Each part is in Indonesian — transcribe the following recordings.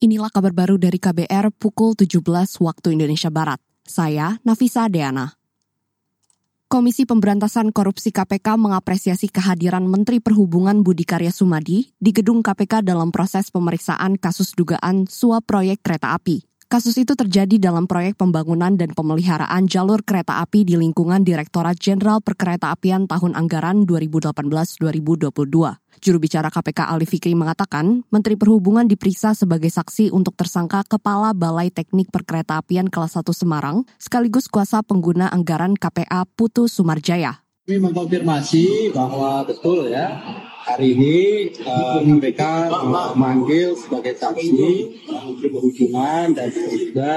Inilah kabar baru dari KBR pukul 17 waktu Indonesia Barat. Saya Nafisa Deana. Komisi Pemberantasan Korupsi KPK mengapresiasi kehadiran Menteri Perhubungan Budi Karya Sumadi di gedung KPK dalam proses pemeriksaan kasus dugaan suap proyek kereta api. Kasus itu terjadi dalam proyek pembangunan dan pemeliharaan jalur kereta api di lingkungan Direktorat Jenderal Perkeretaapian tahun anggaran 2018-2022. Juru bicara KPK Ali Fikri mengatakan, Menteri Perhubungan diperiksa sebagai saksi untuk tersangka Kepala Balai Teknik Perkeretaapian kelas 1 Semarang, sekaligus kuasa pengguna anggaran KPA Putu Sumarjaya. Kami mengkonfirmasi bahwa betul ya hari ini uh, eh, KPK memanggil sebagai saksi Menteri Perhubungan dan juga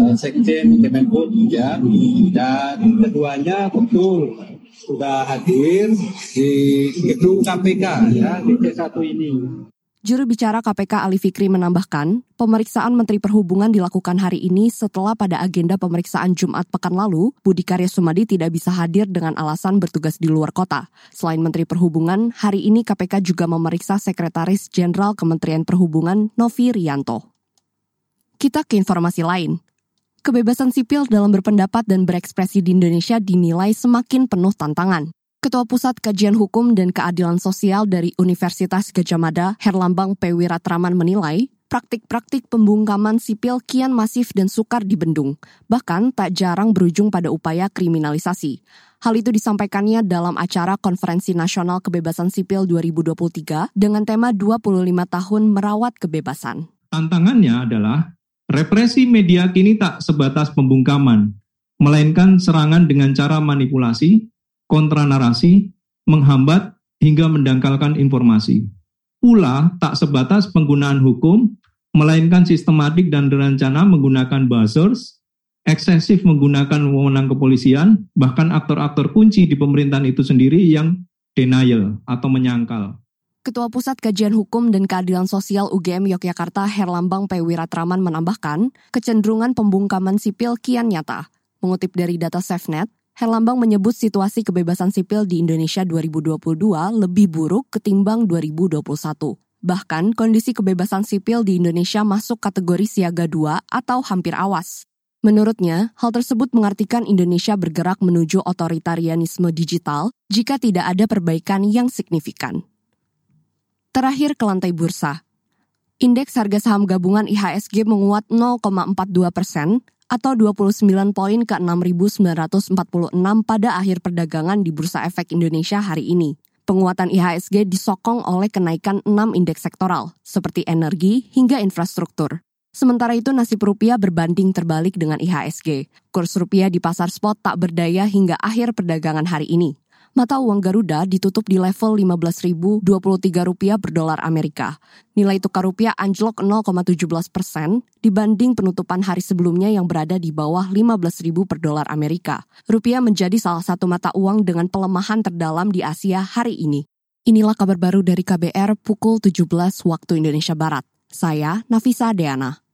uh, Sekjen Kemenhub ya dan keduanya betul sudah hadir di gedung KPK ya di C1 ini. Juru bicara KPK Ali Fikri menambahkan, pemeriksaan Menteri Perhubungan dilakukan hari ini setelah pada agenda pemeriksaan Jumat pekan lalu, Budi Karya Sumadi tidak bisa hadir dengan alasan bertugas di luar kota. Selain Menteri Perhubungan, hari ini KPK juga memeriksa Sekretaris Jenderal Kementerian Perhubungan Novi Rianto. Kita ke informasi lain. Kebebasan sipil dalam berpendapat dan berekspresi di Indonesia dinilai semakin penuh tantangan. Ketua Pusat Kajian Hukum dan Keadilan Sosial dari Universitas Gajah Mada, Herlambang P. Wiratraman menilai, praktik-praktik pembungkaman sipil kian masif dan sukar dibendung, bahkan tak jarang berujung pada upaya kriminalisasi. Hal itu disampaikannya dalam acara Konferensi Nasional Kebebasan Sipil 2023 dengan tema 25 tahun merawat kebebasan. Tantangannya adalah represi media kini tak sebatas pembungkaman, melainkan serangan dengan cara manipulasi, kontranarasi, menghambat, hingga mendangkalkan informasi. Pula tak sebatas penggunaan hukum, melainkan sistematik dan berencana menggunakan buzzers, eksesif menggunakan wewenang kepolisian, bahkan aktor-aktor kunci di pemerintahan itu sendiri yang denial atau menyangkal. Ketua Pusat Kajian Hukum dan Keadilan Sosial UGM Yogyakarta Herlambang P. Wiratraman menambahkan, kecenderungan pembungkaman sipil kian nyata. Mengutip dari data SafeNet, Herlambang menyebut situasi kebebasan sipil di Indonesia 2022 lebih buruk ketimbang 2021. Bahkan, kondisi kebebasan sipil di Indonesia masuk kategori siaga 2 atau hampir awas. Menurutnya, hal tersebut mengartikan Indonesia bergerak menuju otoritarianisme digital jika tidak ada perbaikan yang signifikan. Terakhir ke lantai bursa. Indeks harga saham gabungan IHSG menguat 0,42 persen atau 29 poin ke 6.946 pada akhir perdagangan di Bursa Efek Indonesia hari ini. Penguatan IHSG disokong oleh kenaikan 6 indeks sektoral, seperti energi hingga infrastruktur. Sementara itu nasib rupiah berbanding terbalik dengan IHSG. Kurs rupiah di pasar spot tak berdaya hingga akhir perdagangan hari ini mata uang Garuda ditutup di level 15.023 rupiah per dolar Amerika. Nilai tukar rupiah anjlok 0,17 persen dibanding penutupan hari sebelumnya yang berada di bawah 15.000 per dolar Amerika. Rupiah menjadi salah satu mata uang dengan pelemahan terdalam di Asia hari ini. Inilah kabar baru dari KBR pukul 17 waktu Indonesia Barat. Saya Nafisa Deana.